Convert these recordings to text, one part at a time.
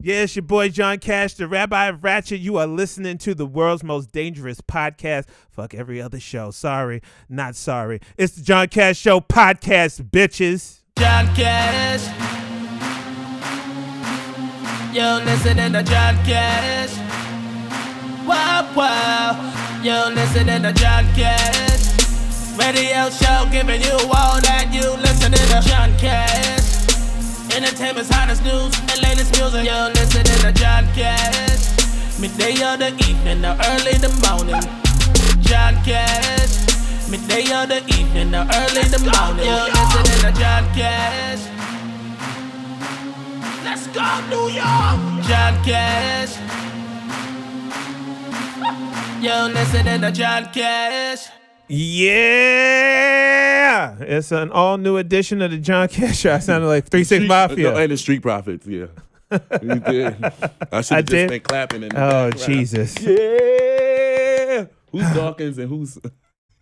Yeah, your boy John Cash, the Rabbi of Ratchet. You are listening to the world's most dangerous podcast. Fuck every other show. Sorry, not sorry. It's the John Cash Show podcast, bitches. John Cash. Yo, listening to John Cash. Wow, wow. Yo, listening to John Cash. Radio show giving you all that you listening to John Cash. Entertainment's hottest news and latest music. Yo, listening to the John Cash. Midday or the evening or early the morning. John Cash. Midday or the evening or early the morning. Yo, listening to John Cash. Let's go, New York! John Cash. Yo, listening to the John Cash. Yeah, it's an all new edition of the John Cash Show. I sounded like Three Six Street- Mafia. No, and the Street Profits, yeah. you did. I should have did? just been clapping in the oh. Jesus! Yeah. Who's Dawkins and who's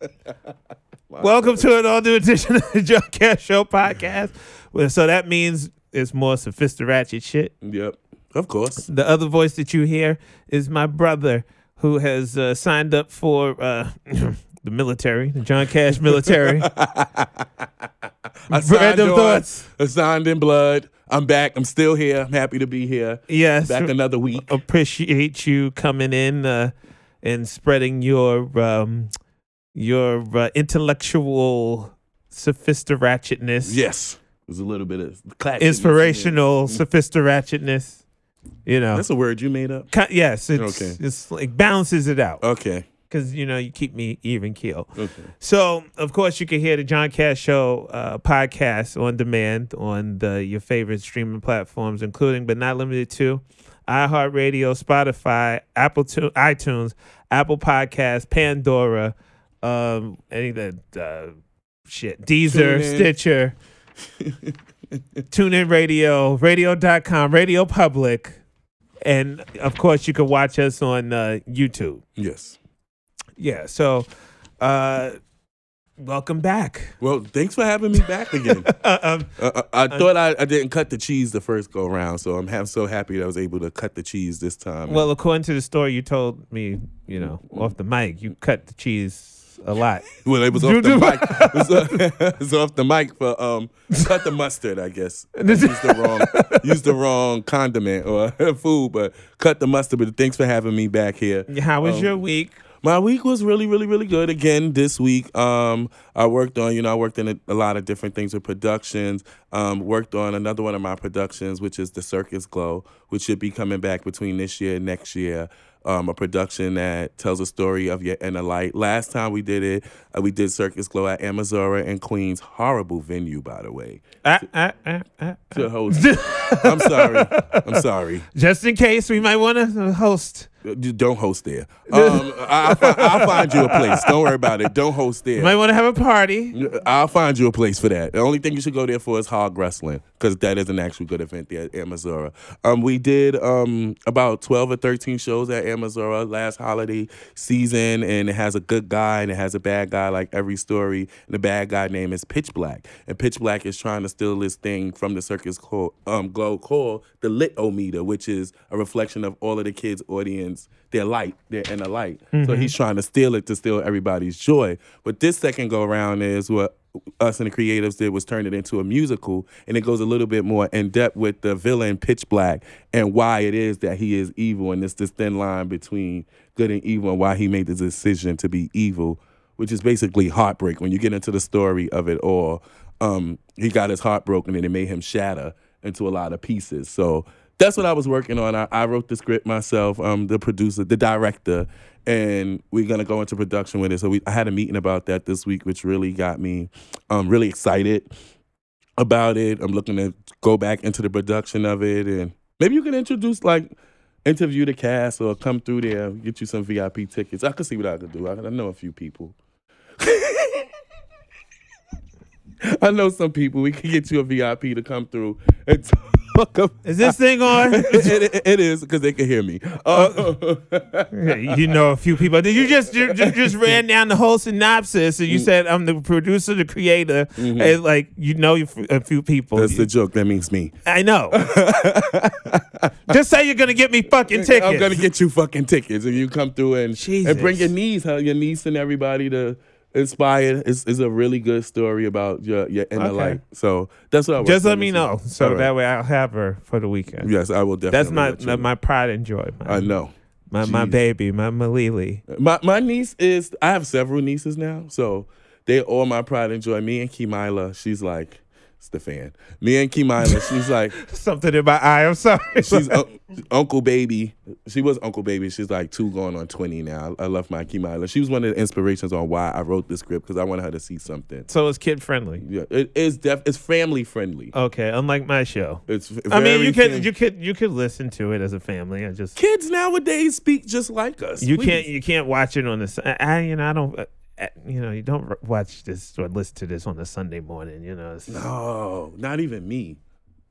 Welcome to an all new edition of the John Cash Show podcast. Well, so that means it's more sophisticated shit. Yep. Of course. The other voice that you hear is my brother who has uh, signed up for uh, the military, the John Cash military. I signed Random on, thoughts. Signed in blood. I'm back. I'm still here. I'm happy to be here. Yes. Back another week. appreciate you coming in uh, and spreading your um, your uh, intellectual sophistiratedness, Yes. There's a little bit of inspirational sophistiratedness. You know, That's a word you made up. Yes, it's Okay. it's like balances it out Okay. Because you know you keep me even keel. Okay. So, of course, you can hear the John Cash Show uh, podcast on demand on the, your favorite streaming platforms, including but not limited to iHeartRadio, Spotify, Apple tu- iTunes, Apple Podcasts, Pandora, um, any of that uh, shit, Deezer. Stitcher, TuneIn Radio, Radio.com, Radio Public, and of course, you can watch us on uh, YouTube. Yes. Yeah, so uh welcome back. Well, thanks for having me back again. Uh, um, Uh, I, I thought I, I didn't cut the cheese the first go around, so I'm ha- so happy that I was able to cut the cheese this time. well, according to the story you told me, you know, off the mic, you cut the cheese a lot. Well, it was off the mic. It was, uh, it was off the mic for um cut the mustard, I guess. Used the wrong used the wrong condiment or food, but cut the mustard. But thanks for having me back here. How was Um, your week? My week was really, really, really good. Again, this week, um, I worked on, you know, I worked in a, a lot of different things with productions. Um, worked on another one of my productions, which is the Circus Glow, which should be coming back between this year and next year. Um, a production that tells a story of your inner light. Last time we did it, uh, we did Circus Glow at Amazura in Queens. Horrible venue, by the way. Ah, ah, ah, ah. To host. I'm sorry. I'm sorry. Just in case we might want to host. You Don't host there. Um, I, I'll, I'll find you a place. Don't worry about it. Don't host there. We might want to have a party. I'll find you a place for that. The only thing you should go there for is hog wrestling because that is an actual good event there at Amazura. Um, we did um about twelve or thirteen shows at Amazura last holiday season, and it has a good guy and it has a bad guy like every story. And the bad guy name is Pitch Black, and Pitch Black is trying to steal this thing from the circus called um glow called the Lit-O-Meter, which is a reflection of all of the kids' audience, their light, their inner light. So he's trying to steal it to steal everybody's joy. But this second go around is what us and the creatives did was turn it into a musical, and it goes a little bit more in depth with the villain Pitch Black and why it is that he is evil, and it's this thin line between good and evil, and why he made the decision to be evil, which is basically heartbreak. When you get into the story of it all, um, he got his heart broken, and it made him shatter into a lot of pieces. So that's what I was working on. I, I wrote the script myself, um, the producer, the director, and we're gonna go into production with it. So we I had a meeting about that this week, which really got me um really excited about it. I'm looking to go back into the production of it and maybe you can introduce like interview the cast or come through there, get you some VIP tickets. I could see what I could do. I, I know a few people. I know some people. We can get you a VIP to come through and fuck up. Is this thing on? it, it- it is because they can hear me. Uh, you know a few people. You just you, you just ran down the whole synopsis, and you said I'm the producer, the creator, and like you know a few people. that's the joke. That means me. I know. just say you're gonna get me fucking tickets. I'm gonna get you fucking tickets if you come through and and bring your niece, huh? Your niece and everybody to inspire. It's, it's a really good story about your your inner Okay. life. So that's what I was Just let me know, so right. that way I'll have her for the weekend. Yes, I will definitely. That's my let you know. my pride and joy. My, I know. my, my baby, my Malili. My my niece is. I have several nieces now, so they all my pride and joy. Me and Kimila, she's like, it's the fan. Me and Kimila, she's like, Something in my eye. I'm sorry. she's un- uh, Uncle Baby. She was Uncle Baby. She's like two going on twenty now. I, I love my Kimila. She was one of the inspirations on why I wrote this script because I wanted her to see something. so it's kid friendly. Yeah, it is def. It's family friendly. Okay, unlike my show. It's. I mean, you fam- you could you could listen to it as a family. I just Kids nowadays speak just like us. you Please. can't you can't watch it on the. I- you know I don't. Uh, uh, You know you don't watch this or listen to this on a Sunday morning. You know. No, not even me.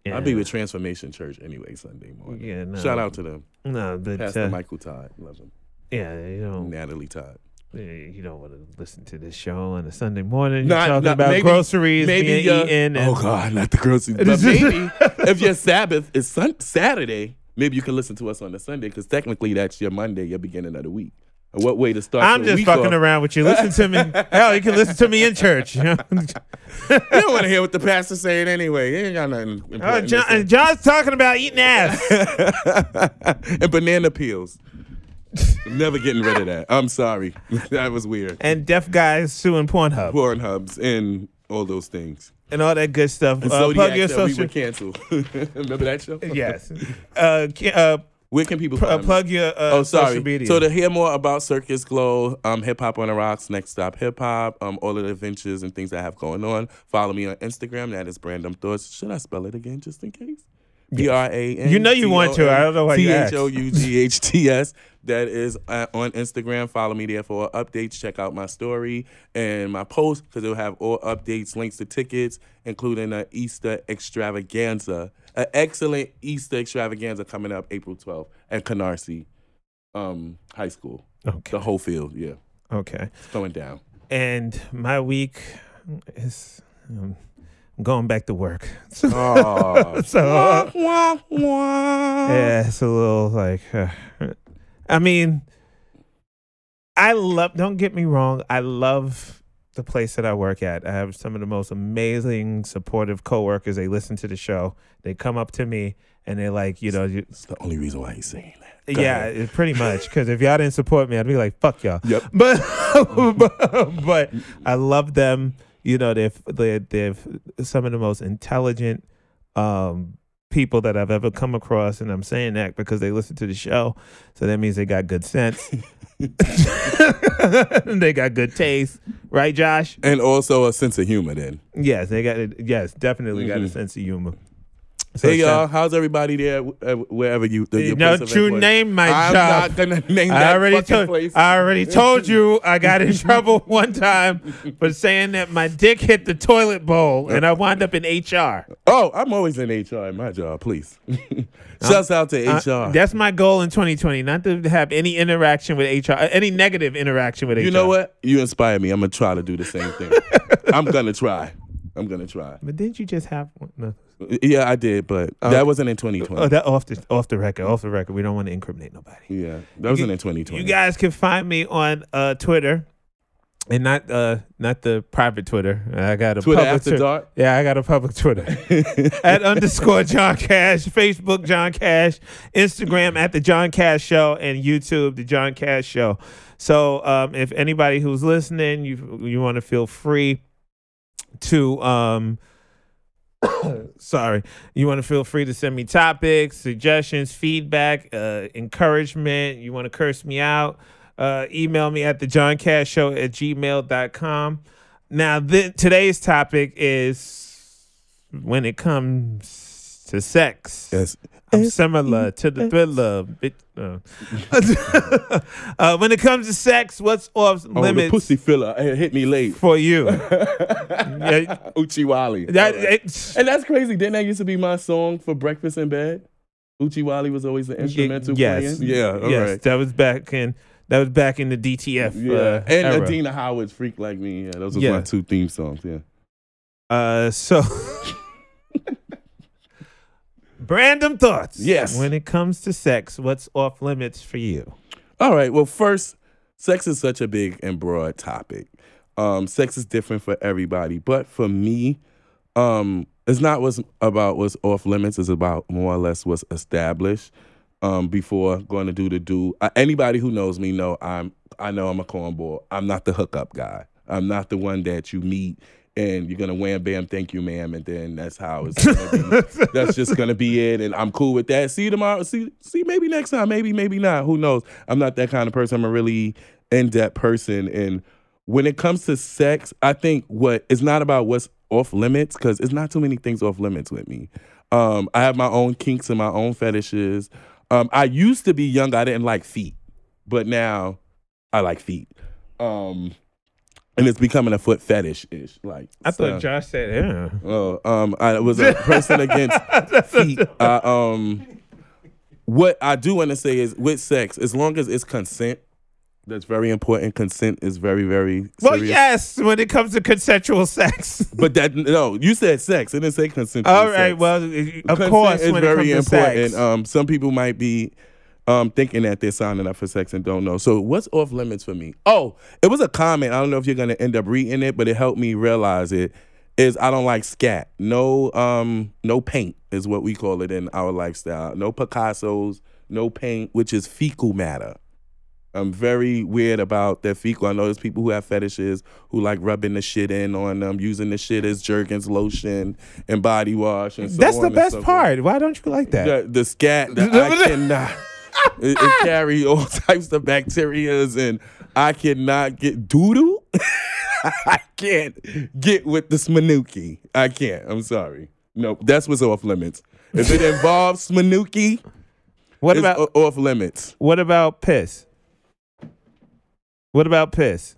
yeah. I'll be with Transformation Church anyway Sunday morning. Yeah, no. Shout out to them. No, but Pastor uh, Michael Todd. Love him. yeah, you don't. Natalie Todd. uh, You don't want to listen to this show on a Sunday morning. Not- You're talking not- about maybe- groceries Maybe being your- eaten. And, Oh God, not the groceries. But maybe if your Sabbath is sun- Saturday, maybe you can listen to us on the Sunday because technically that's your Monday, your beginning of the week. And what way to start? I'm just fucking off. around with you. Listen to me. Hell, you can listen to me in church. You don't want to hear what the pastor's saying anyway. You ain't got nothing. Oh, John, say. John's talking about eating ass. and banana peels. Never getting rid of that. I'm sorry. that was weird. and deaf guys suing Pornhub Pornhubs and all those things. and all that good stuff. And Uh, Zodiac plug your said we social. would cancel. Remember that show? yes. Uh, uh, Where can people pl- uh, plug your uh, Oh, sorry. social media. So to hear more about Circus Glow, um, Hip Hop on the Rocks, Next Stop Hip Hop, um, all of the adventures and things I have going on, follow me on Instagram. That is Brandom Thoughts. Should I spell it again just in case? B R A N. You know you want to. I don't know why you T asked. H O U G H T S. That is uh, on Instagram. Follow me there for updates. Check out my story and my post because it'll have all updates, links to tickets, including an Easter extravaganza, an excellent Easter extravaganza coming up April 12th at Canarsie um, High School. okay. The whole field, yeah, Okay. it's going down. And my week is um, I'm going back to work. So, Oh, so uh, wah, wah. yeah, it's a little like. Uh, I mean, I love. Don't get me wrong. I love the place that I work at. I have some of the most amazing, supportive coworkers. They listen to the show. They come up to me and they're like, you know, you, It's the only reason why he's saying that. Go yeah, ahead. it, pretty much. Because if y'all didn't support me, I'd be like, fuck y'all. Yep. But but, but I love them. You know, they're they're they're some of the most intelligent um, people that I've ever come across, and I'm saying that because they listen to the show. So that means they got good sense. they got good taste, right, Josh? And also a sense of humor then. Yes, they got it. Yes, definitely got a Mhm. sense of humor. So Hey y'all, how's everybody there? uh, Wherever you, the, your No place of true employment? name my I'm job. not gonna name I that already fucking told place. I already told you I got in trouble one time for saying that my dick hit the toilet bowl and I wound up in HR. oh, I'm always in HR in my job. Please, shouts out to Uh, HR. that's my goal in 2020, not to have any interaction with HR, uh, any negative interaction with HR. you know what? You inspire me. I'm gonna try to do the same thing. I'm gonna try. I'm gonna try. But didn't you just have one? No. Yeah, I did, but Okay. that wasn't in 2020. Oh, that off the off the record, off the record. We don't want to incriminate nobody. yeah, that wasn't in 2020. You guys can find me on uh, Twitter, and not uh, not the private Twitter. I got a Twitter public after Twi- dark. Yeah, I got a public Twitter at underscore John Cash, Facebook John Cash, Instagram at the John Cash Show, and YouTube the John Cash Show. So um, if anybody who's listening, you you want to feel free to um sorry. You want to feel free to send me topics suggestions feedback uh encouragement. You want to curse me out uh email me at the john cash show at gmail.com now th- today's topic is when it comes to sex, Yes. I'm similar to the thriller. Bitch. uh. when it comes to sex, what's off Oh, the limits pussy filler it hit me late. for you? yeah, Uchiwali. that, right. and that's crazy. Didn't that used to be my song for breakfast in bed? Uchiwali was always the instrumental yes, playing. Yeah, yes, right. that was back in that was back in the DTF. Yeah, uh, and era. Adina Howard's "Freak Like Me." Yeah, those were Yeah. my two theme songs. Yeah. Uh, so random thoughts. Yes. When it comes to sex, what's off limits for you? All right. Well, first, sex is such a big and broad topic. Um, sex is different for everybody, but for me, um, it's not what's about what's off limits. It's about more or less what's established um, before going to do the do. Uh, anybody who knows me know I'm. I know I'm a cornball. I'm not the hookup guy. I'm not the one that you meet and you're gonna wham bam thank you ma'am and then that's how it's that's just gonna be it and I'm cool with that. See you tomorrow. See see maybe next time. Maybe maybe not. Who knows? I'm not that kind of person. I'm a really in depth person and when it comes to sex, I think what it's not about what's off limits because it's not too many things off limits with me. Um, I have my own kinks and my own fetishes. Um, I used to be young. I didn't like feet, but now I like feet. Um, and it's becoming a foot fetish ish. Like I so- thought Josh said, yeah. Oh, um, I was a person against feet. I, um, what I do want to say is with sex, as long as it's consent, that's very important. Consent is very, very Well, yes, when it comes to consensual sex. But that no, you said sex. It didn't say consent. All right, well, of Consent course, is when very it comes to important. sex. Um, some people might be um thinking that they're signing up for sex and don't know. So what's off limits for me? Oh, it was a comment. I don't know if you're gonna end up reading it, but it helped me realize it. Is I don't like scat. No, um, no paint is what we call it in our lifestyle. No Picasso's, no paint, which is fecal matter. I'm very weird about that fecal. I know there's people who have fetishes who like rubbing the shit in on them, using the shit as Jergens lotion and body wash and so That's the best so forth. part. Why don't you like that? The, the scat, the, I cannot. It, carry all types of bacterias, and I cannot get doodoo. I can't get with the smanuki. I can't. I'm sorry. Nope, that's what's off limits. If it involves smanuki, What it's about o- off limits. what about piss? What about piss?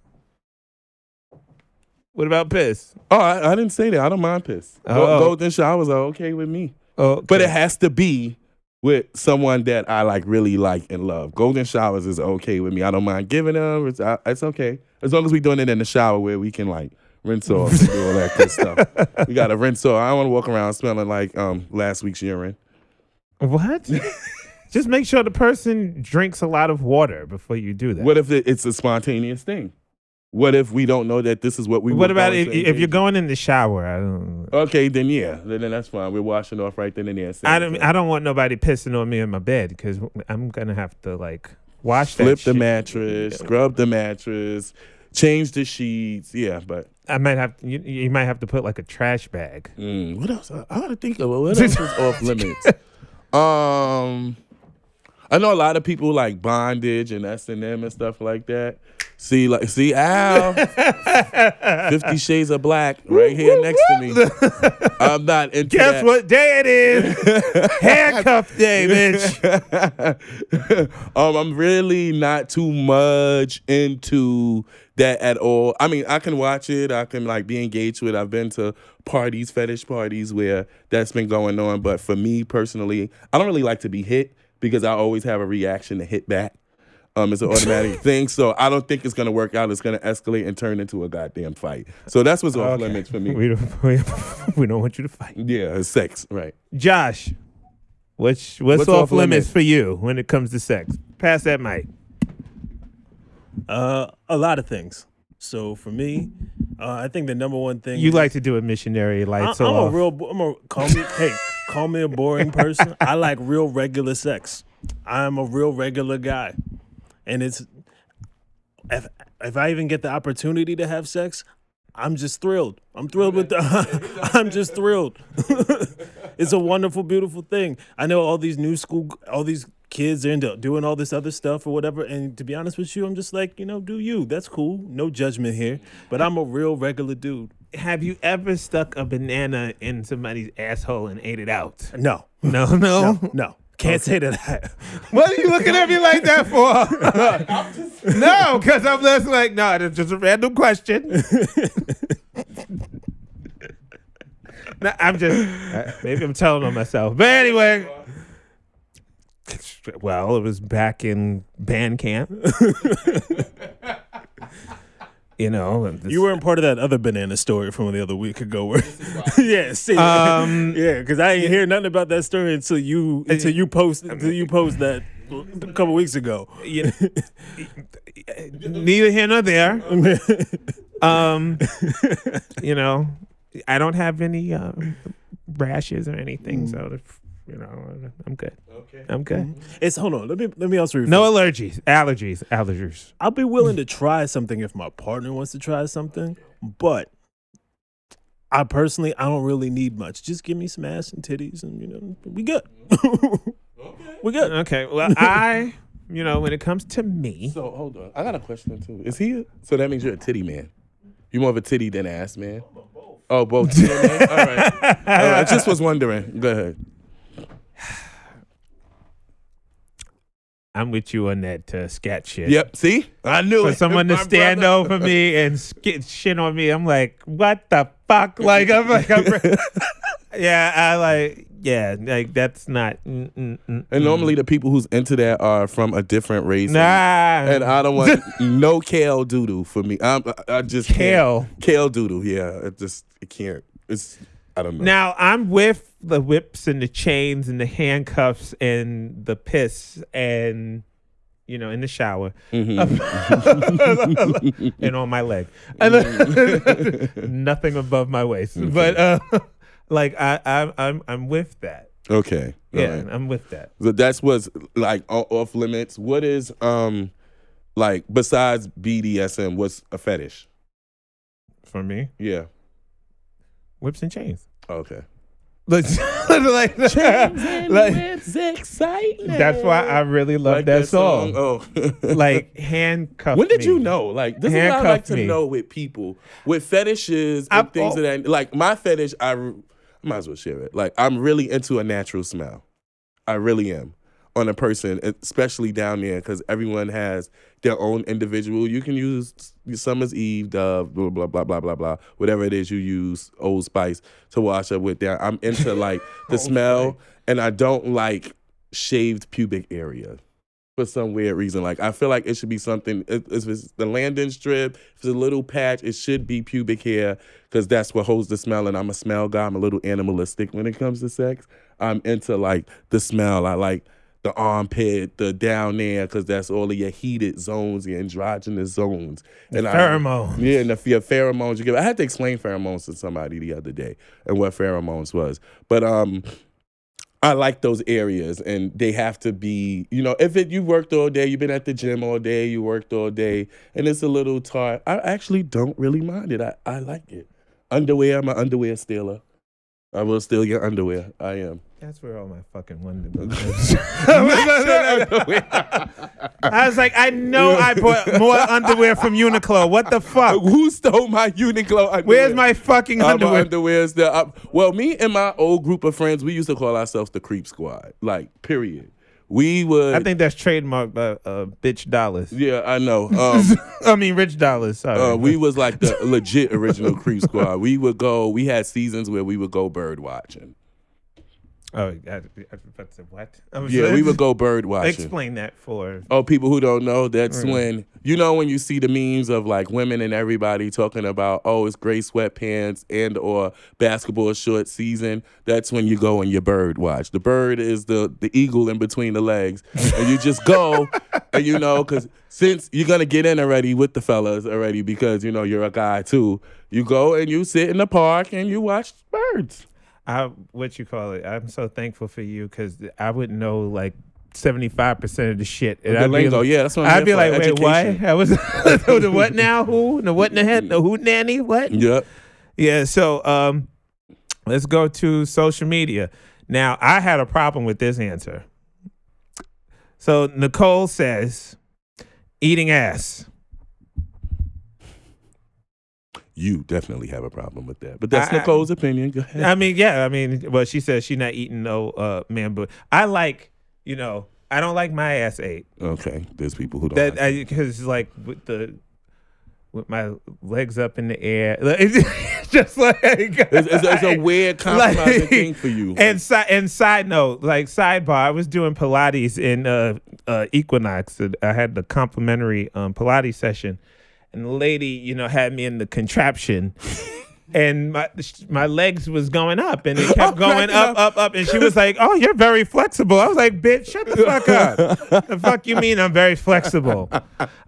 What about piss? Oh, I, I didn't say that. I don't mind piss. Oh. Golden showers are okay with me, Oh, but it has to be with someone that I like, really like and love. Golden showers is okay with me. I don't mind giving them. It's, I, it's okay as long as we doing it in the shower where we can like rinse off and do all that good stuff. We got to rinse off. I don't want to walk around smelling like um last week's urine. what? Just make sure the person drinks a lot of water before you do that. What if it, it's a spontaneous thing? What if we don't know that this is what we? What about if, if you're going in the shower? I don't. Okay, then yeah, then, then that's fine. We're washing off right then and there. I don't. I don't want nobody pissing on me in my bed because I'm gonna have to like wash that. flip the shit. mattress, scrub the mattress, change the sheets. Yeah, but I might have. You, you might have to put like a trash bag. mm, what else? I, I gotta think of what else is off limits. Um, I know a lot of people like bondage and S and M and stuff like that. See, like, see, Al, Fifty Shades of Black, right here next to me. I'm not into Guess that. what day it is? Handcuff day, bitch. um, I'm really not too much into that at all. I mean, I can watch it. I can like be engaged with. it. I've been to parties, fetish parties where that's been going on. But for me personally, I don't really like to be hit because I always have a reaction to hit back. Um, it's an automatic thing, so I don't think it's gonna work out. It's gonna escalate and turn into a goddamn fight. So that's what's off Okay. limits for me. We don't, we, we don't want you to fight. Yeah, sex, right? Josh, what's what's, What's off, off limits limits? for you when it comes to sex? Pass that mic. Uh, a lot of things. So for me, uh, I think the number one thing You is- like to do a missionary I, lights I'm off. a real. I'm a call me. hey, call me a boring person. I like real regular sex. I'm a real regular guy, and it's if if I even get the opportunity to have sex, I'm just thrilled. I'm thrilled with the. I'm just thrilled. it's a wonderful, beautiful thing. I know all these new school, all these kids are into doing all this other stuff or whatever. And to be honest with you, I'm just like, you know, do you? That's cool. No judgment here. But I'm a real regular dude. have you ever stuck a banana in somebody's asshole and ate it out? No, No, no. no, no. Can't say that. What are you looking at me like that for? no, because I'm just like, no, it's just a random question. no, I'm just maybe I'm telling on myself, but anyway. Well, it was back in band camp. You know, this- You weren't part of that other banana story from the other week ago. Where, yeah, see, Um, yeah, because I didn't hear nothing about that story until you until you post until you post that a couple weeks ago. you neither here nor there. Um, you know, I don't have any um, rashes or anything, so if, you know, I'm good. Okay, I'm good. Mm-hmm. It's hold on. Let me let me also rephrase. No allergies, allergies, allergies. I'll be willing to try something if my partner wants to try something, but I personally I don't really need much. Just give me some ass and titties, and you know we good. we good. Okay, well, I, you know, when it comes to me, So hold on, I got a question too. Is he? A, so that means you're a titty man. You more of a titty than ass man. Oh, both. titty man? All right. All right. I just was wondering. Go ahead. I'm with you on that uh, scat shit. Yep. See, I knew For it. someone to My stand brother. over me and skit shit on me, I'm like, what the fuck? Like, I'm like, I'm, yeah, I like, yeah, like that's not. Mm, mm, mm, And normally the people who's into that are from a different race. nah. And I don't want no kale doodle for me. I'm, I just can't. Kale. Kale doodle. Yeah. It just it can't. It's I don't know. Now I'm with the whips and the chains and the handcuffs and the piss and you know in the shower Mm-hmm. and on my leg. and Nothing above my waist, but uh, like I, I I'm I'm with that. okay. All Yeah, right. I'm with that. So that's what's like off limits. What is um like besides BDSM? What's a fetish? For me, Yeah. whips and chains. Oh, okay. Like, like, like- that's why I really love Like that, song. Oh. Like handcuff. when did me. you know? Like this is what I like Handcuff to me. know with people with fetishes and I've things al- of that. Like my fetish, I might as well share it. Like I'm really into a natural smell. I really am on a person, especially down there, because everyone has their own individual. You can use Summer's Eve, Dove, blah blah blah blah blah blah, whatever it is you use, Old Spice to wash up with. There, I'm into like the smell, and I don't like shaved pubic area for some weird reason. Like I feel like it should be something. If if it's the landing strip, if it's a little patch, it should be pubic hair because that's what holds the smell. And I'm a smell guy. I'm a little animalistic when it comes to sex. I'm into like the smell. I like the armpit, the down there, because that's all of your heated zones, your androgynous zones, and pheromones. I, yeah, and the your pheromones you give. I had to explain pheromones to somebody the other day and what pheromones was, but um. I like those areas, and they have to be, you know, if it you worked all day, you've been at the gym all day, you worked all day, and it's a little tart. I actually don't really mind it. I, I like it. Underwear, I'm an underwear stealer. I will steal your underwear. I am. That's where all my fucking wonder is. I was like, I know I bought more underwear from Uniqlo. What the fuck? Who stole my Uniqlo underwear? Where's my fucking Uh, my underwear? underwear's there. Uh, well, me and my old group of friends, we used to call ourselves the Creep Squad. Like, period. We would. I think that's trademarked by uh, bitch dollars. Yeah, I know. Um, I mean, Rich Dollaz. Sorry. uh, we was like the legit original Creep Squad. We would go. We had seasons where we would go bird watching. Oh, I, I, I, about to say what? Yeah, like- we would go bird watching. Explain that for. Oh, people who don't know, that's when you know when you see the memes of like women and everybody talking about, oh, it's gray sweatpants and or basketball short season. That's when you go and you bird watch. The bird is the the eagle in between the legs, and you just go and you know because since you're gonna get in already with the fellas already because you know you're a guy too. You go and you sit in the park and you watch birds. I what you call it? I'm so thankful for you because I wouldn't know like. Seventy five percent of the shit, and I'd be, lingo, yeah, that's what I'm I'd be like, wait, what? I was the what now? Who? The what in the head? The who nanny? What? Yep. Yeah, so um let's go to social media. Now, I had a problem with this answer. So Nicole says eating ass. You definitely have a problem with that. But that's I- Nicole's opinion. Go ahead. I mean, yeah. I mean, well, she says she's not eating no uh, man but I like, you know, I don't like my ass ate. okay, there's people who don't. That like because like with the with my legs up in the air, it's just like it's, it's, it's a weird compromising thing for you. And side and side note, like sidebar, I was doing Pilates in uh, uh, Equinox. I had the complimentary um, Pilates session, and the lady, you know, had me in the contraption. And my my legs was going up, and it kept oh, going cracking up, up, up. And she was like, "Oh, you're very flexible." I was like, "Bitch, shut the fuck up." the fuck you mean I'm very flexible?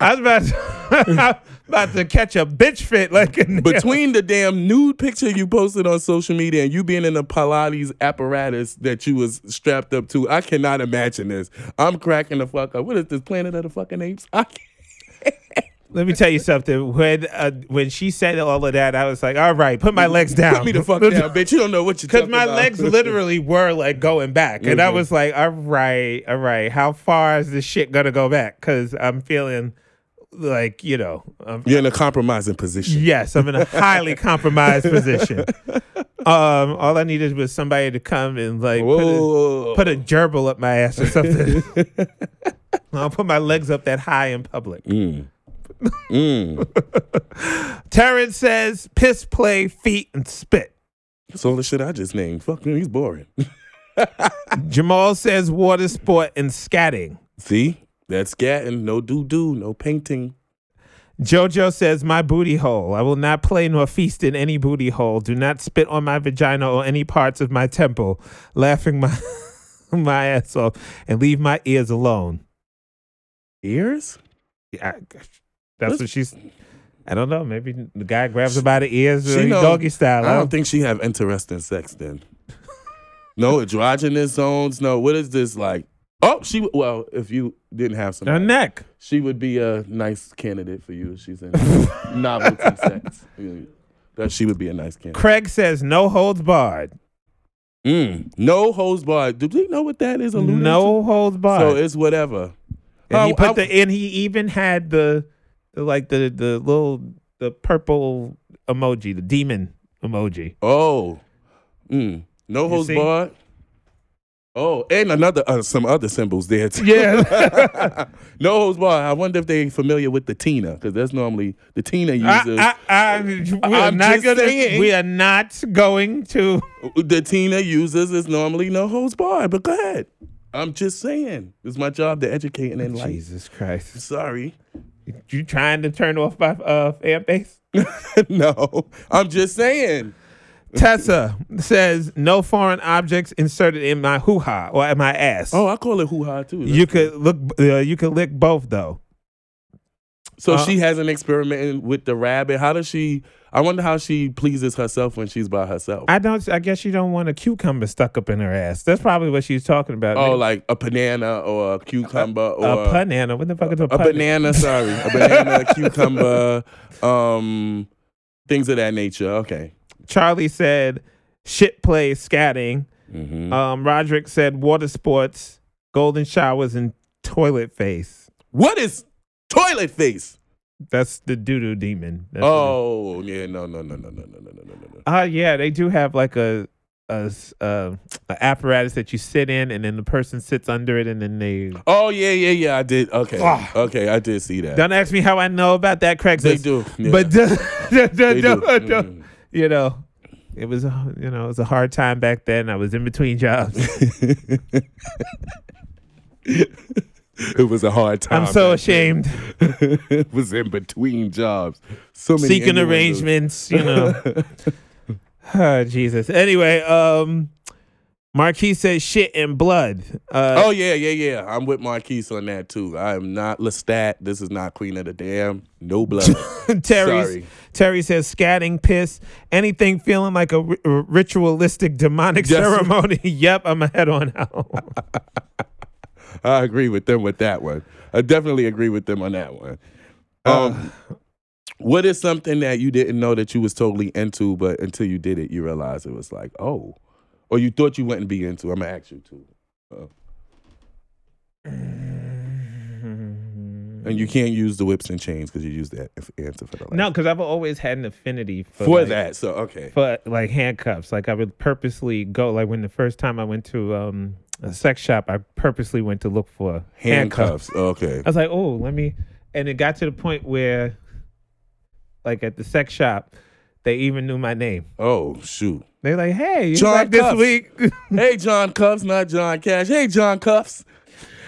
I was about to, about to catch a bitch fit like a. Between the damn nude picture you posted on social media and you being in the Pilates apparatus that you was strapped up to, I cannot imagine this. I'm cracking the fuck up. What is this, Planet of the fucking Apes? I can't. Let me tell you something. When uh, when she said all of that, I was like, "All right, put my legs down." Put me the fuck down, bitch. You don't know what you're Because my about. legs literally were like going back, and I Mhm. was like, "All right, all right, how far is this shit gonna go back?" Because I'm feeling like you know, I'm, You're in a compromising position. yes, I'm in a highly compromised position. Um, all I needed was somebody to come and like put a, put a gerbil up my ass or something. I'll put my legs up that high in public. Mm. Mm. Terrence says, piss, play, feet, and spit. That's all the shit I just named. Fuck him, he's boring. Jamal says, water sport and scatting. See? That's scatting. No doo doo. No painting. Jojo says, my booty hole. I will not play nor feast in any booty hole. Do not spit on my vagina or any parts of my temple, laughing my, my ass off, and leave my ears alone. Ears? Yeah, that's Let's- what she's. I don't know. Maybe the guy grabs her by the ears She know- doggy style. I don't think she have interest in sex then. no androgynous zones. No. What is this like? Oh, she. Well, if you didn't have some, Her neck. she would be a nice candidate for you. if She's in novelty sex. That she would be a nice candidate. Craig says, no holds barred. Mm. No holds barred. Do we know what that is? No holds to? barred. So it's whatever. And he Oh, put I- the and he even had the like the the little the purple emoji, the demon emoji. Oh, mm. no You hose see? bar. Oh, and another uh, some other symbols there too. Yeah. no hose bar. I wonder if they familiar with the Tina because that's normally the Tina I, uses. I, I, we are I'm not gonna. saying. We are not going to. the Tina uses is normally no hose bar. But go ahead. I'm just saying. It's my job to educate and enlighten. Jesus Christ! Sorry. You trying to turn off my uh, fan base? no, I'm just saying. Tessa says no foreign objects inserted in my hoo ha or in my ass. Oh, I call it hoo ha too. you could look. Uh, you could lick both though. So Uh, she hasn't experimented with the rabbit. How does she? I wonder how she pleases herself when she's by herself. I don't. I guess you don't want a cucumber stuck up in her ass. That's probably what she's talking about. oh, like a banana or a cucumber or a banana. What the fuck is a, a banana. Sorry, a banana, a cucumber, um, things of that nature. Okay. Charlie said shit play scatting. hmm Um, Roderick said water sports, golden showers, and toilet face. what is toilet face? That's the doo doo demon. That's Oh, yeah, no, no, no, no, no, no, no, no, no, no. Uh, yeah, they do have like a a, uh, a apparatus that you sit in, and then the person sits under it, and then they. Oh, yeah, yeah, yeah. I did. Okay, Ah. okay, I did see that. Don't ask me how I know about that, Craig. They do, yeah. but do, do, They do, do. Mhm. you know, it was you know it was a hard time back then. I was in between jobs. It was a hard time. I'm so ashamed. it was in between jobs. So many Seeking innuendos. arrangements, you know. oh, Jesus. Anyway, um, Marquis says shit and blood. Uh, Oh yeah, yeah, yeah. I'm with Marquise on that too. I am not Lestat. This is not Queen of the Damned. No blood. Terry Sorry. Terry says scatting, piss, anything feeling like a ritualistic demonic Yes. ceremony. yep, I'm a head on out. I agree with them with that one. I definitely agree with them on that one. Um, what is something that you didn't know that you was totally into, but until you did it, you realized it was like, oh, or you thought you wouldn't be into? I'm gonna ask you too. Uh, And you can't use the whips and chains because you use that answer for the last. No, because I've always had an affinity for, for like, that. So okay. for like handcuffs. Like I would purposely go. Like when the first time I went to um, a sex shop, I purposely went to look for handcuffs. Handcuffs. Okay. I was like, oh, let me. And it got to the point where, like at the sex shop, they even knew my name. Oh shoot. They're like, hey, John like this Cuffs. week? hey John Cuffs, not John Cash. Hey John Cuffs.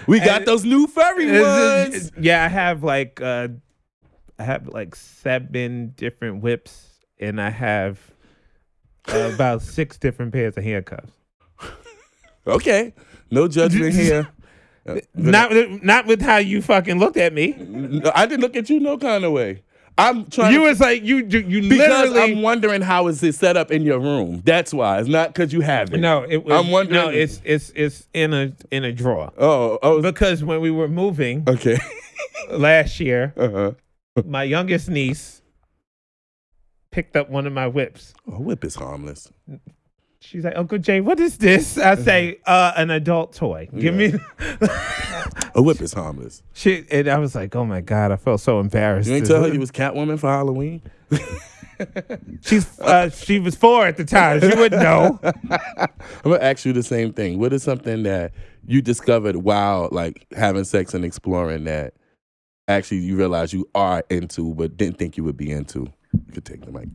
We got And- those new furry ones. yeah, I have like uh I have like seven different whips and I have uh, about six different pairs of handcuffs. Okay. No judgment here. Uh, Not with- not with how you fucking looked at me. I didn't look at you no kind of way. I'm trying You to was like you you, you because literally I'm wondering how is it set up in your room. That's why. It's not because you have it. no, it was I'm wondering- no, it's it's it's in a in a drawer. Oh, oh Because when we were moving okay. last year, Uh-huh. my youngest niece picked up one of my whips. A whip is harmless. She's like, Uncle Jay, what is this? I say, uh, an adult toy. Give me. A whip is harmless. she, and I was like, oh my god, I felt so embarrassed. You ain't tell her you was Catwoman for Halloween? She's, uh, she was four at the time. She wouldn't know. I'm gonna ask you the same thing. What is something that you discovered while like having sex and exploring that actually you realize you are into but didn't think you would be into? You could take the mic.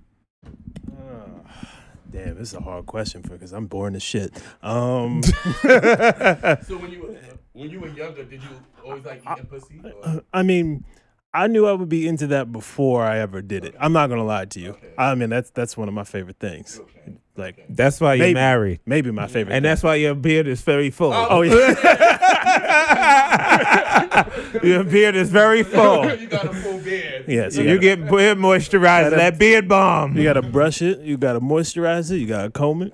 Damn, this is a hard question for because I'm boring as shit. Um, So when you were when you were younger, did you always like eating pussy? I mean, I knew I would be into that before I ever did it. I'm not gonna lie to you. I mean, that's that's one of my favorite things. Like That's why you're Maybe. married, maybe my favorite. and thing. that's why your beard is very full. oh yeah. your beard is very full. you got a full beard. Yeah, so You you, get beard moisturizer, Gotta- that beard balm. you gotta brush it, you gotta moisturize it, you gotta comb it.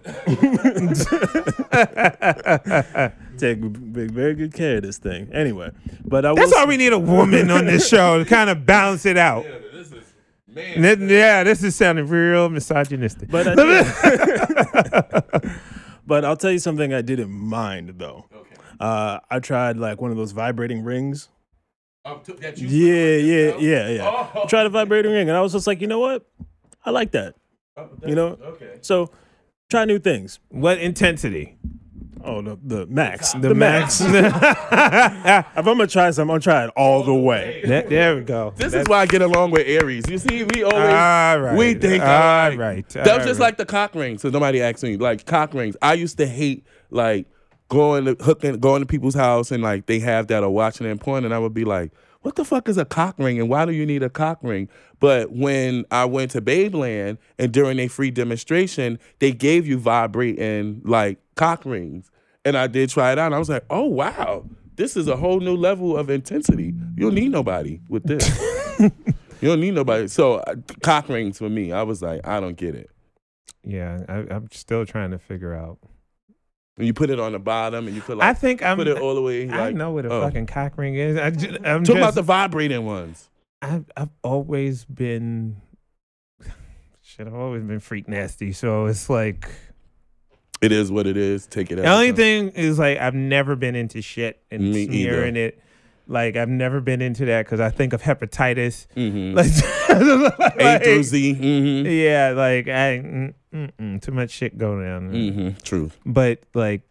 Take big, very good care of this thing. Anyway, but I That's will why we need a woman on this show to kind of balance it out. Yeah, This is And then- Yeah, this is sounding real misogynistic. But I but I'll tell you something I didn't mind though. Okay. Uh, I tried like one of those vibrating rings. T- that Yeah, yeah, yeah, yeah. Oh. Tried a vibrating ring, and I was just like, you know what? I like that. Oh, You know? Okay. So try new things. what intensity? Oh, the the max, The, max. If I'm gonna try something, I'm gonna try it all the way. That- there we go. This is why I get along with Aries. You see, we always All right. we think All alike. right. That was all just right. like the cock rings. So nobody asked me like cock rings. I used to hate like going to hooking, going to people's house and like they have that or watching it in porn, and I would be like, "What the fuck is a cock ring? And why do you need a cock ring?" But when I went to Babeland and during a free demonstration, they gave you vibrating like cock rings, and I did try it out. And I was like, "Oh wow." This is a whole new level of intensity. You don't need nobody with this. you don't need nobody. So, uh, cock rings for me, I was like, I don't get it. Yeah, I, I'm still trying to figure out. And you put it on the bottom and you put I think I'm. put it all the way. I Like, know what a oh. fucking cock ring is. I ju- I'm Talk just. about the vibrating ones. I've I've always been. Shit, I've always been freak nasty. So it's like It is what it is. Take it. the only thing is like I've never been into shit and Me smearing it. Like I've never been into that because I think of hepatitis. Mm-hmm. Like, A through Z. Mm-hmm. Yeah, like I mm, mm, mm, too much shit going down. Mm-hmm. True. But like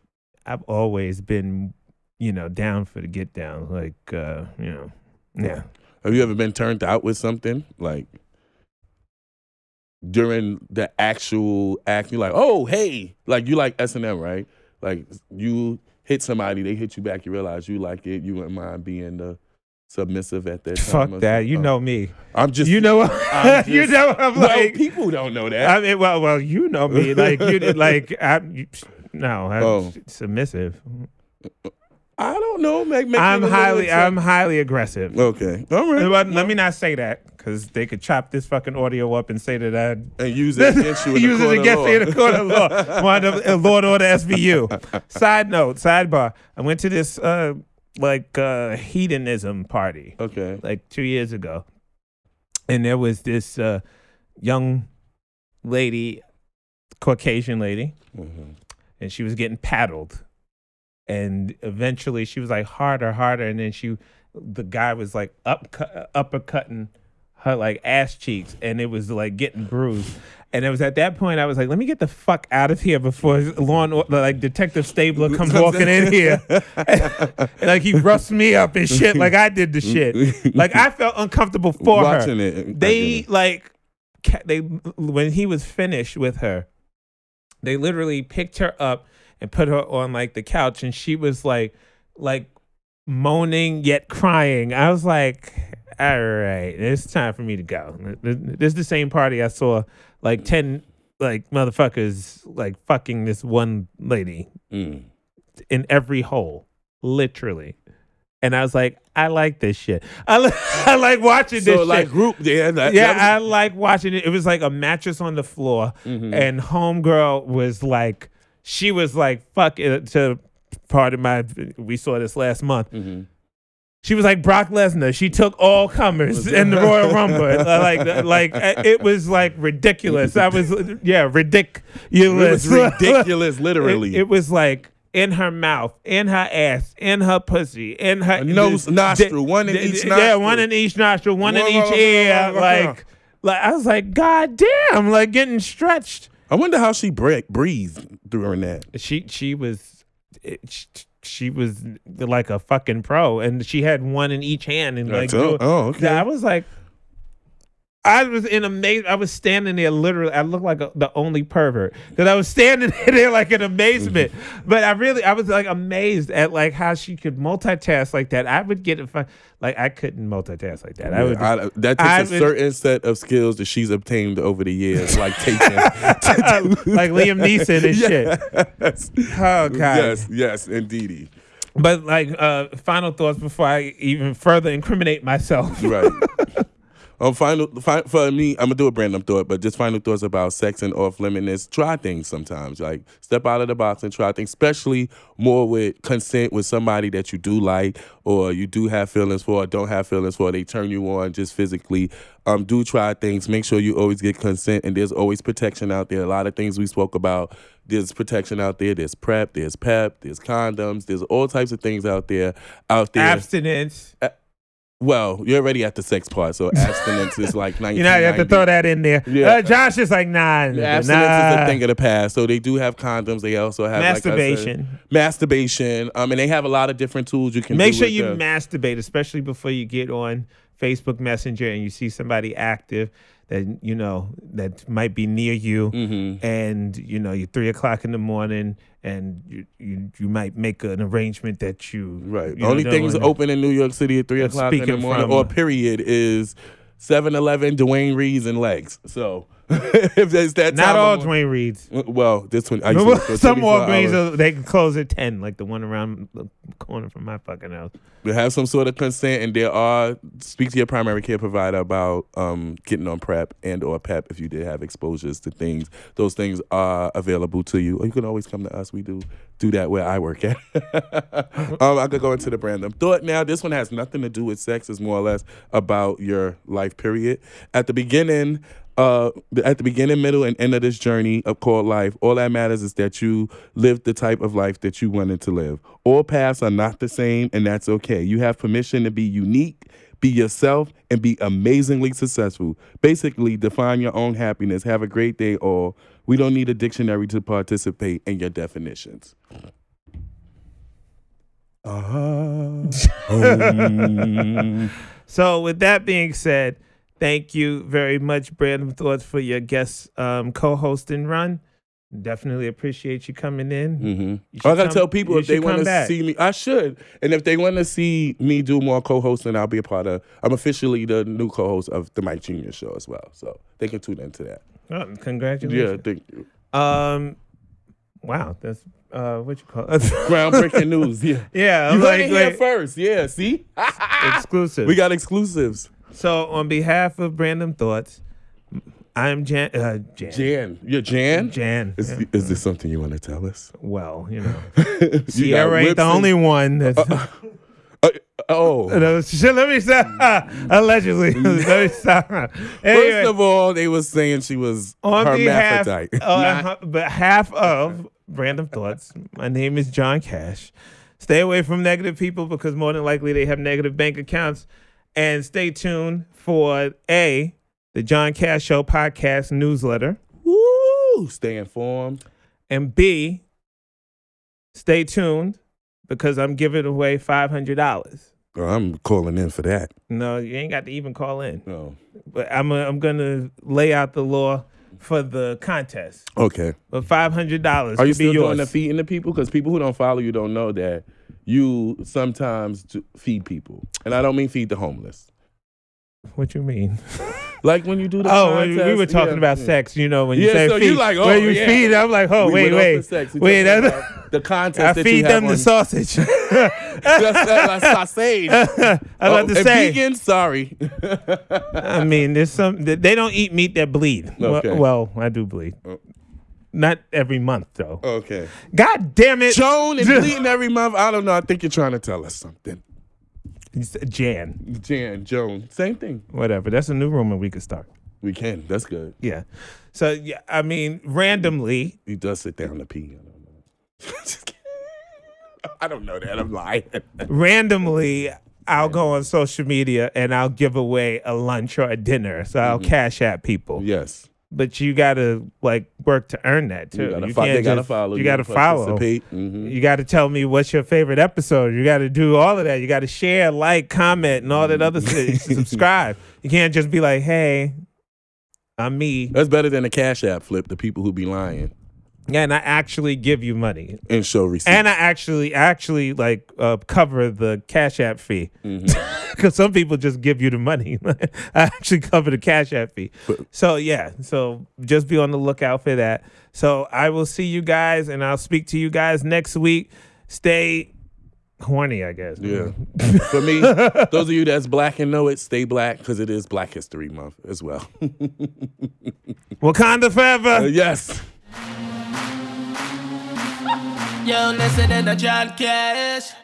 I've always been, you know, down for the get down. Like uh, you know, yeah. Have you ever been turned out with something like during the actual act? You're like, oh hey, like you like S and M, right? Like you hit somebody, they hit you back. You realize you like it. You wouldn't mind being the submissive at that time. Fuck that. You know me. I'm just You know. I'm you know. I'm Well, like. people don't know that. I mean, well, well, you know me. Like you, like I'm. You, no, I'm Oh. submissive. I don't know. Make, make I'm me a little highly. I'm highly aggressive. okay. All right. But let me not say that because they could chop this fucking audio up and say that I and use it against you in use it against of me in the court of law. Wind up a Law and Order SVU. Side note, sidebar. I went to this uh like uh hedonism party Okay. like two years ago, and there was this uh young lady, Caucasian lady, Mhm. and she was getting paddled. And eventually she was like harder, harder. And then she the guy was like up uppercutting her like ass cheeks, and it was like getting bruised. And it was at that point I was like, let me get the fuck out of here before Law and Order- like Detective Stabler comes walking in here, and, like he roughs me up and shit, like I did the shit. Like I felt uncomfortable for Watching her. it, They like they when he was finished with her, they literally picked her up and put her on like the couch, and she was like like moaning yet crying. I was like, all right, it's time for me to go. This is the same party I saw like 10 like motherfuckers like fucking this one lady Mm. in every hole, literally. And I was like, I like this shit. I, li- I like watching this So like shit. group, yeah, that, Yeah, I like watching it. It was like a mattress on the floor, Mhm. and homegirl was like, she was like, fuck it. To part of my, we saw this last month. Mhm. She was like Brock Lesnar. She took all comers in the Royal Rumble. Uh, like, like uh, it was like ridiculous. I was, yeah, ridiculous. it was ridiculous, literally. It, it was like in her mouth, in her ass, in her pussy, in her nose, nostril, one in each Yeah, nostril. one in each nostril, one in each ear. Like, like I was like, God damn, like getting stretched. I wonder how she break, breathed during that. She she was. Eh, it, she, she was like a fucking pro, and she had one in each hand, and like, oh, okay. yeah, I was like, I was in amazement. I was standing there literally. I looked like a, the only pervert because I was standing there like in amazement. but I really, I was like amazed at like how she could multitask like that. I would get it. Fun. Like I couldn't multitask like that. I Yeah, would. I- that takes I a would- certain set of skills that she's obtained over the years, like taking. like Liam Neeson and shit. Yes. Oh god. Yes, yes, indeedy. But like uh final thoughts before I even further incriminate myself. Right. Um, final fi- for me, I'm gonna do a random thought, but just final thoughts about sex and off limits. Try things sometimes, like step out of the box and try things, especially more with consent with somebody that you do like or you do have feelings for, or don't have feelings for. They turn you on just physically. Um, do try things. Make sure you always get consent, and there's always protection out there. A lot of things we spoke about. There's protection out there. There's PrEP. There's PEP. There's condoms. There's all types of things out there. Out there. Abstinence. Well, you're already at the sex part, so abstinence is like 1990. You know, you have to throw that in there. Yeah. Uh, Josh is like, nah, Yeah, nah. abstinence is a thing of the past. So they do have condoms. They also have like I said, Masturbation. masturbation. Um, and they have a lot of different tools you can Make sure you the- masturbate, especially before you get on Facebook Messenger and you see somebody active that you know that might be near you, Mhm. and you know you're three o'clock in the morning, and you you, you might make an arrangement that you Right. you Only don't things open in New York City at three o'clock in the morning, from- or period, is 7-Eleven, Duane Reade's, and legs. So if there's that Not all of- Duane Reades. Well, this one. I used to Some 24 Walgreens are, they can close at ten, like the one around the corner from my fucking house. You have some sort of consent, and there are speak to your primary care provider about um, getting on PrEP and or PEP if you did have exposures to things. Those things are available to you, or you can always come to us. We do do that where I work at. um, I could go into the random thought now. This one has nothing to do with sex. It's more or less about your life period. At the beginning. Uh, at the beginning, middle, and end of this journey of called life, all that matters is that you live the type of life that you wanted to live. All paths are not the same, and that's okay. You have permission to be unique, be yourself, and be amazingly successful. Basically, define your own happiness. Have a great day, all. We don't need a dictionary to participate in your definitions. Uh, um, So, with that being said, thank you very much, Brandon Thoughts, for your guest um, co-host and run. Definitely appreciate you coming in. mhm. You I gotta come- tell people if they want to see me, I should. And if they want to see me do more co-hosting, I'll be a part of. I'm officially the new co-host of the Mike Junior Show as well, so they can tune into that. Oh, congratulations! Yeah, thank you. Um, wow, that's uh, what you call it? Groundbreaking news. Yeah, yeah, you heard like, it here like, first. Yeah, see, exclusive. we got exclusives. So, on behalf of Brandon Thoughts, I'm Jan. Uh, Jan. Jan, you're Jan. Jan. Is, Yeah. is this something you want to tell us? Well, you know, You Sierra ain't the and- only one that's. Uh, oh, No, shit, let me stop. Allegedly. let me stop. Anyway, first of all, they were saying she was on behalf, hermaphrodite. uh, on behalf of Random Thoughts, my name is John Cash. Stay away from negative people because more than likely they have negative bank accounts. And stay tuned for A, the John Cash Show podcast newsletter. Woo! Stay informed. And B, stay tuned because I'm giving away $500. Oh, I'm calling in for that. No, you ain't got to even call in. No. But I'm, uh, I'm going to lay out the law for the contest. Okay. But $500 Are you to be still yours. doing the feeding the people? Because people who don't follow you don't know that you sometimes feed people, and I don't mean feed the homeless. What you mean? Like when you do the Oh, we- we were talking yeah, about sex. You know, when you Yeah, say so feed, you like, oh, when you yeah. feed, I'm like, oh, We wait, wait. We wait. Talking That, about the contest I feed them the sausage. That's, that's uh, sausage. I about Oh, to say. vegan. Sorry. I mean, there's some. They don't eat meat that bleed. Well- Okay. Well, I do bleed. Oh. Not every month though. okay. God damn it, Joan and bleeding every month. I don't know. I think you're trying to tell us something. Jan. Jan, Joan, same thing. Whatever. That's a new rumor we could start. We can. That's good. Yeah. So yeah, I mean, randomly, He does sit down to pee. I don't know. Just kidding. I don't know that. I'm lying. randomly, I'll go on social media and I'll give away a lunch or a dinner. So I'll cash at people. yes. But you gotta like work to earn that too. You gotta, You fo- can't gotta follow. You gotta gotta follow. Mhm. You got to tell me what's your favorite episode. You got to do all of that. You got to share, like, comment, and all that other shit. Subscribe. You can't just be like, "Hey, I'm me," That's better than a Cash App flip. The people who be lying and I actually give you money, and show receipts. and I actually, actually, like, uh, cover the Cash App fee because Mm-hmm. some people just give you the money. I actually cover the Cash App fee. So yeah, so just be on the lookout for that. So I will see you guys, and I'll speak to you guys next week. Stay horny, I guess. yeah. For me, those of you that's black and know it, stay black because it is Black History Month as well. Wakanda forever. Uh, yes. Yo, listen to John Cash.